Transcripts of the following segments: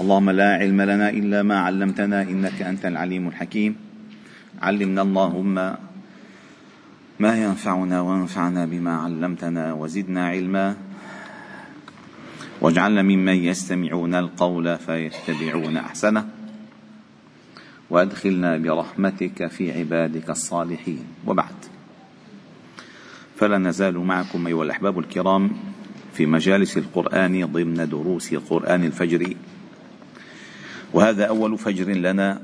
اللهم لا علم لنا إلا ما علمتنا إنك أنت العليم الحكيم. علمنا اللهم ما ينفعنا وانفعنا بما علمتنا وزدنا علما. واجعلنا ممن يستمعون القول فيتبعون أحسنه. وأدخلنا برحمتك في عبادك الصالحين. وبعد. فلا نزال معكم أيها الأحباب الكرام في مجالس القرآن ضمن دروس قرآن الفجر. وهذا أول فجر لنا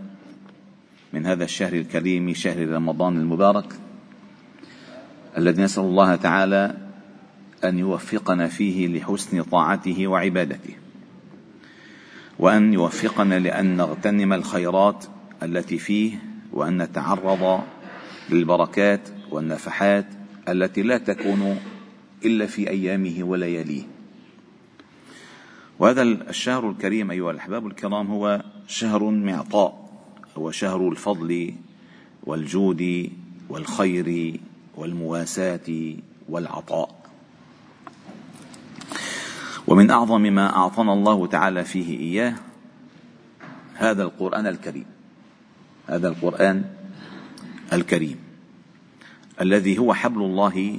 من هذا الشهر الكريم شهر رمضان المبارك الذي نسأل الله تعالى أن يوفقنا فيه لحسن طاعته وعبادته وأن يوفقنا لأن نغتنم الخيرات التي فيه وأن نتعرض للبركات والنفحات التي لا تكون إلا في أيامه ولياليه. وهذا الشهر الكريم أيها الأحباب الكرام هو شهر معطاء هو شهر الفضل والجود والخير والمواساة والعطاء. ومن أعظم ما أعطانا الله تعالى فيه إياه هذا القرآن الكريم هذا القرآن الكريم الذي هو حبل الله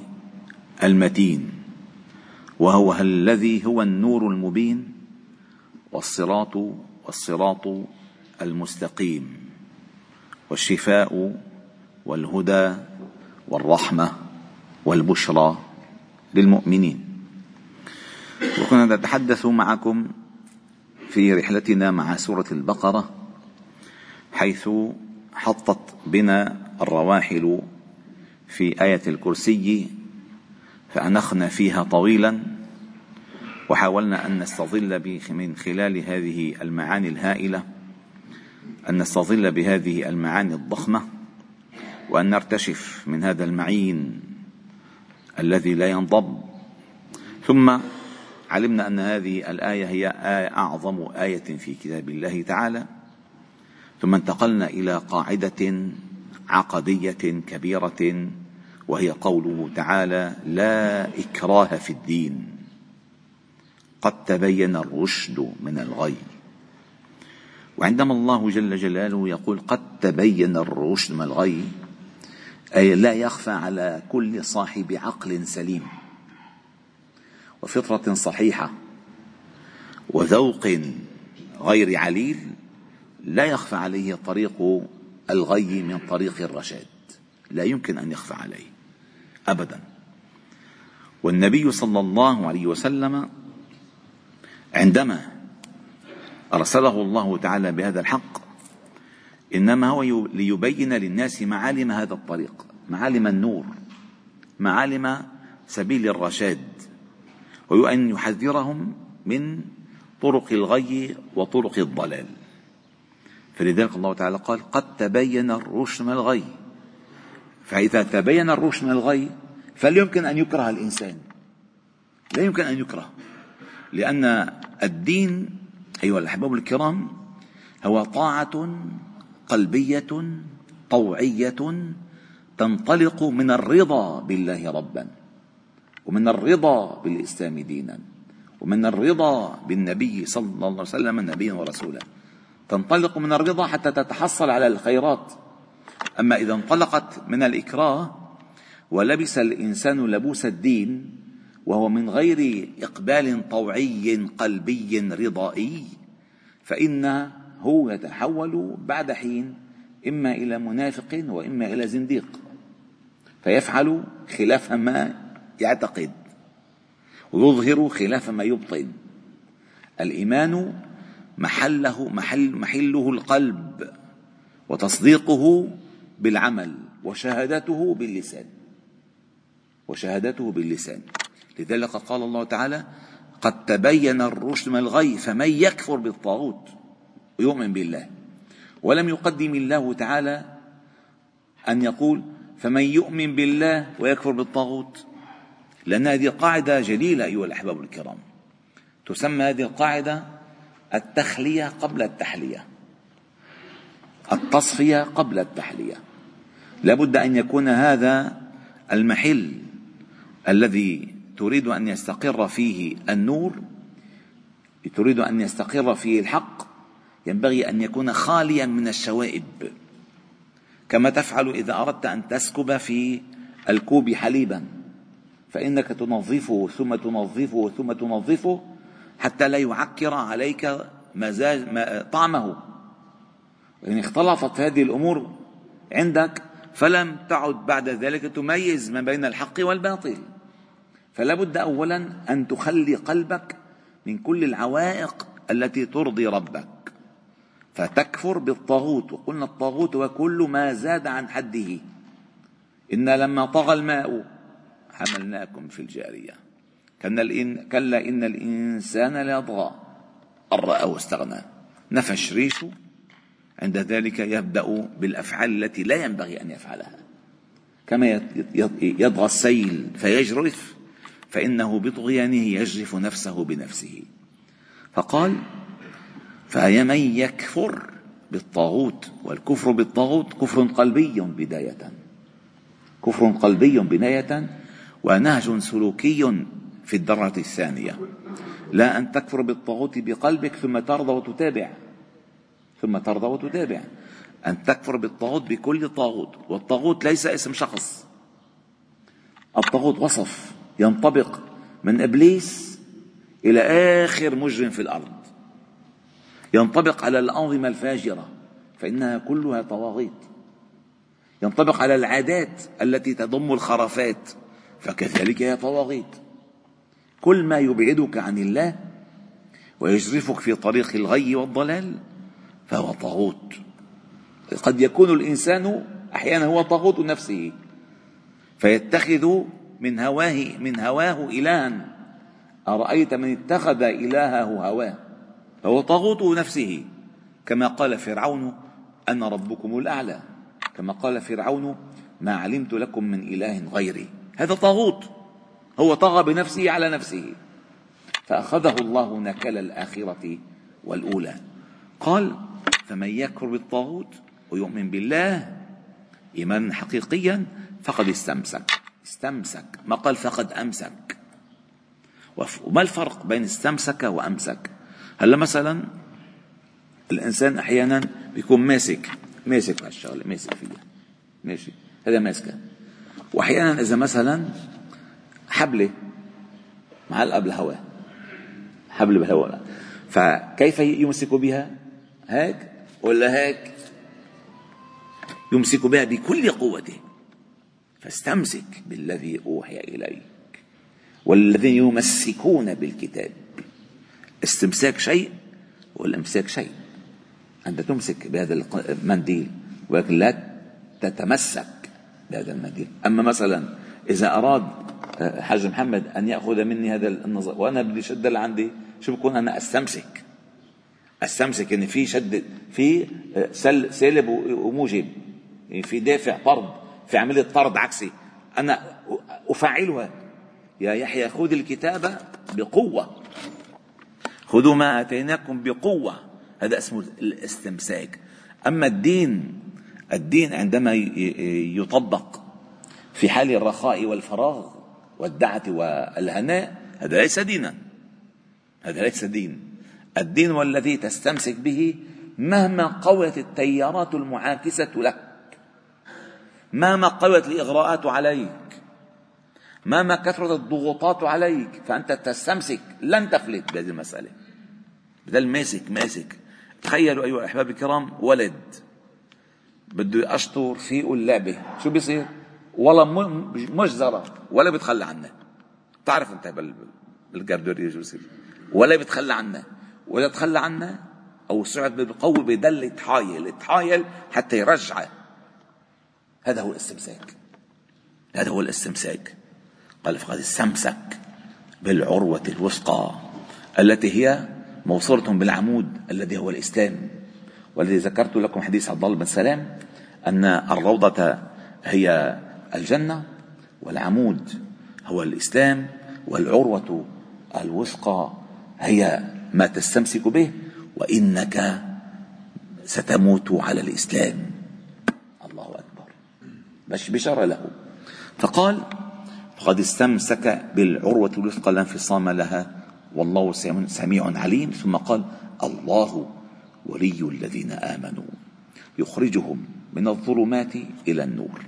المتين وهو الذي هو النور المبين والصراط والصراط المستقيم والشفاء والهدى والرحمة والبشرى للمؤمنين. وكنا نتحدث معكم في رحلتنا مع سورة البقرة حيث حطت بنا الرواحل في آية الكرسي فأنخنا فيها طويلا وحاولنا أن نستظل من خلال هذه المعاني الهائلة أن نستظل بهذه المعاني الضخمة وأن نرتشف من هذا المعين الذي لا ينضب. ثم علمنا أن هذه الآية هي آية أعظم آية في كتاب الله تعالى. ثم انتقلنا إلى قاعدة عقدية كبيرة وهي قوله تعالى لا إكراه في الدين قد تبين الرشد من الغي. وعندما الله جل جلاله يقول قد تبين الرشد من الغي أي لا يخفى على كل صاحب عقل سليم. وفطرة صحيحة وذوق غير عليل لا يخفى عليه طريق الغي من طريق الرشاد. لا يمكن أن يخفى عليه ابدا. والنبي صلى الله عليه وسلم عندما أرسله الله تعالى بهذا الحق إنما هو ليبين للناس معالم هذا الطريق معالم النور معالم سبيل الرشاد وأن يحذرهم من طرق الغي وطرق الضلال. فلذلك الله تعالى قال قد تبين الرشد من الغي. فإذا تبين الرشد من الغي فلا يمكن أن يكره الإنسان. لا يمكن أن يكره. لأن الدين أيها الأحباب الكرام هو طاعة قلبية طوعية تنطلق من الرضا بالله ربا ومن الرضا بالإسلام دينا ومن الرضا بالنبي صلى الله عليه وسلم نبيا ورسولا. تنطلق من الرضا حتى تتحصل على الخيرات. أما إذا انطلقت من الإكراه ولبس الإنسان لبوس الدين وهو من غير إقبال طوعي قلبي رضائي فإنه يتحول بعد حين إما إلى منافق وإما إلى زنديق فيفعل خلاف ما يعتقد ويظهر خلاف ما يبطن. الإيمان محله محل محله القلب وتصديقه بالعمل وشهادته باللسان وشهادته باللسان. لذلك قال الله تعالى قد تبين الرشد من الغي فمن يكفر بالطاغوت ويؤمن بالله. ولم يقدم الله تعالى أن يقول فمن يؤمن بالله ويكفر بالطاغوت. لأن هذه قاعدة جليلة أيها الأحباب الكرام. تسمى هذه القاعدة التخلية قبل التحلية. التصفية قبل التحلية. لابد أن يكون هذا المحل الذي تريد أن يستقر فيه النور تريد أن يستقر فيه الحق ينبغي أن يكون خاليا من الشوائب. كما تفعل إذا أردت أن تسكب في الكوب حليبا فإنك تنظفه ثم تنظفه ثم تنظفه حتى لا يعكر عليك مزاج طعمه. إن اختلطت هذه الأمور عندك فلم تعد بعد ذلك تميز ما بين الحق والباطل. فلا بد أولا أن تخلي قلبك من كل العوائق التي ترضي ربك. فتكفر بالطاغوت. وقلنا الطاغوت هو كل ما زاد عن حده. إنا لما طغى الماء حملناكم في الجارية. كلا إن الإنسان ليطغى. أن رآه استغنى نفش ريشه عند ذلك يبدأ بالأفعال التي لا ينبغي أن يفعلها. كما يطغى السيل فيجرف. فإنه بطغيانه يجرف نفسه بنفسه. فقال فمن يكفر بالطاغوت والكفر بالطاغوت كفر قلبي بداية. كفر قلبي بناية ونهج سلوكي في الدرة الثانية. لا أن تكفر بالطاغوت بقلبك ثم ترضى وتتابع. ثم ترضى وتتابع. أن تكفر بالطاغوت بكل طاغوت. والطاغوت ليس اسم شخص. الطاغوت وصف. ينطبق من إبليس إلى آخر مجرم في الأرض. ينطبق على الأنظمة الفاجرة فإنها كلها طواغيت ينطبق على العادات التي تضم الخرافات فكذلك هي طواغيت كل ما يبعدك عن الله ويجرفك في طريق الغي والضلال فهو طاغوت. قد يكون الإنسان أحيانا هو طاغوت نفسه فيتخذ من هواه من هواه إلها. أرأيت من اتخذ إلهه هواه؟ فهو طاغوت نفسه. كما قال فرعون أنا ربكم الأعلى. كما قال فرعون ما علمت لكم من إله غيري. هذا طاغوت. هو طغى بنفسه على نفسه. فأخذه الله نكل الآخرة والأولى. قال فمن يكفر بالطاغوت ويؤمن بالله إيمانا حقيقيا فقد استمسك. استمسك. ما قال فقد أمسك. وما الفرق بين استمسك وأمسك؟ هلا مثلا الإنسان أحيانا بيكون ماسك ماسك هالشغلة ماسك فيها. ماشي؟ هذا ماسكة وأحيانا إذا مثلا حبلة معلقة بالهواء حبل بالهواء. فكيف يمسك بها؟ هيك؟ ولا هيك؟ يمسك بها بكل قوته. فاستمسك بالذي أوحي إليك والذين يمسكون بالكتاب. استمساك شيء والامساك شيء. أنت تمسك بهذا المنديل ولكن لا تتمسك بهذا المنديل. أما مثلا إذا أراد آه، حاج محمد أن يأخذ مني هذا النظر وأنا بدي شد اللي عندي شو بكون أنا؟ أستمسك. أستمسك يعني في شد في آه، سل سالب وموجب يعني في دافع طرد. في عملية طرد عكسي. أنا افعلها يا يحيى خذ الكتاب بقوة. خذوا ما آتيناكم بقوة. هذا اسمه الاستمساك. أما الدين الدين عندما يطبق في حال الرخاء والفراغ والدعة والهناء هذا ليس دينا. هذا ليس دين. الدين والذي تستمسك به مهما قوت التيارات المعاكسة لك. مهما قوت الإغراءات عليك. مهما كثرت الضغوطات عليك. فأنت تستمسك لن تفلت بهذه المسألة. بدل ماسك ماسك. تخيلوا أيها الأحباب الكرام ولد. بده يقشطر فيه اللعبة. شو بيصير؟ والله مجزرة. ولا بيتخلى عنها بتعرف أنت بالجاردورية شو بيصير ولا بيتخلى عنها وإذا تخلى عنها أو سرعة بالقوة بيضل يتحايل. يتحايل حتى يرجعه. هذا هو الاستمساك. هذا هو الاستمساك. قال فقد استمسك بالعروة الوثقى التي هي موصولة بالعمود الذي هو الإسلام. والذي ذكرت لكم حديث عبد الله بن سلام أن الروضة هي الجنة والعمود هو الإسلام والعروة الوثقى هي ما تستمسك به وإنك ستموت على الإسلام. بش بشر له. فقال فقد استمسك بالعروة الوثقى لا انفصام لها والله سميع عليم. ثم قال الله ولي الذين آمنوا. يخرجهم من الظلمات إلى النور.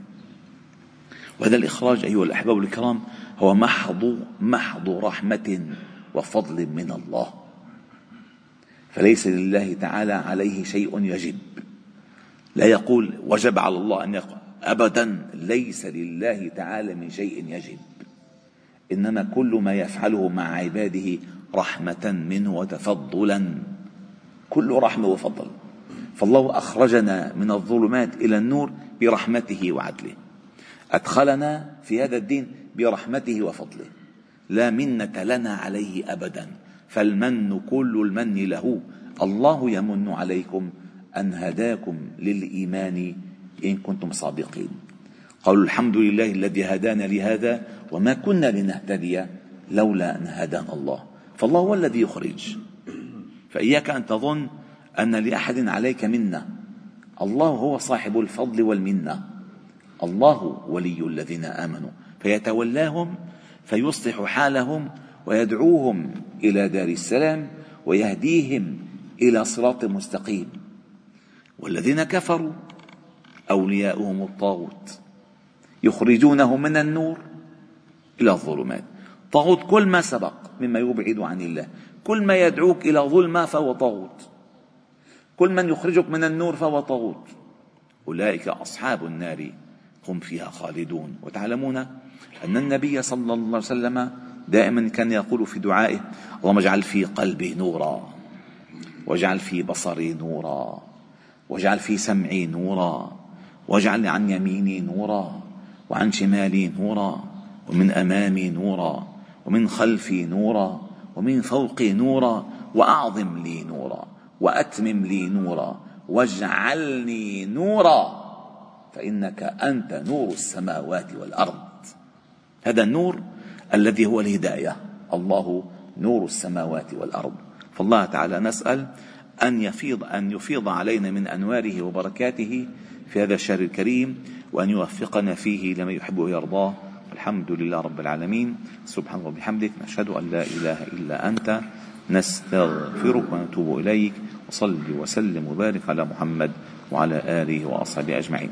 وهذا الإخراج أيها الأحباب الكرام هو محض محض رحمة وفضل من الله. فليس لله تعالى عليه شيء يجب. لا يقول وجب على الله أن أبدا ليس لله تعالى من شيء يجب. إنما كل ما يفعله مع عباده رحمة منه وتفضلا. كل رحمة وفضل. فالله أخرجنا من الظلمات إلى النور برحمته وعدله. أدخلنا في هذا الدين برحمته وفضله. لا منة لنا عليه أبدا. فالمن كل المن له. الله يمن عليكم أن هداكم للإيمان إن كنتم صادقين. قالوا الحمد لله الذي هدانا لهذا وما كنا لنهتدي لولا أن هدانا الله. فالله هو الذي يخرج. فإياك أن تظن أن لأحد عليك منة. الله هو صاحب الفضل والمنة. الله ولي الذين آمنوا. فيتولاهم فيصلح حالهم ويدعوهم إلى دار السلام ويهديهم إلى صراط مستقيم. والذين كفروا أولياؤهم الطاغوت. يخرجونه من النور إلى الظلمات. طاغوت كل ما سبق مما يبعد عن الله. كل ما يدعوك إلى ظلمة فهو طاغوت. كل من يخرجك من النور فهو طاغوت. أولئك أصحاب النار هم فيها خالدون. وتعلمون أن النبي صلى الله عليه وسلم دائما كان يقول في دعائه اللهم اجعل في قلبي نورا واجعل في بصري نورا واجعل في سمعي نورا. واجعل عن يميني نورا وعن شمالي نورا ومن أمامي نورا ومن خلفي نورا ومن فوقي نورا وأعظم لي نورا وأتمم لي نورا واجعلني نورا فإنك أنت نور السماوات والأرض. هذا النور الذي هو الهداية. الله نور السماوات والأرض. فالله تعالى نسأل أن يفيض أن يفيض علينا من أنواره وبركاته في هذا الشهر الكريم وأن يوفقنا فيه لما يحب ويرضاه. الحمد لله رب العالمين. سبحانه وبحمدك. نشهد أن لا إله إلا أنت. نستغفرك ونتوب إليك. وصل وسلم وبارك على محمد وعلى آله وأصحابه أجمعين.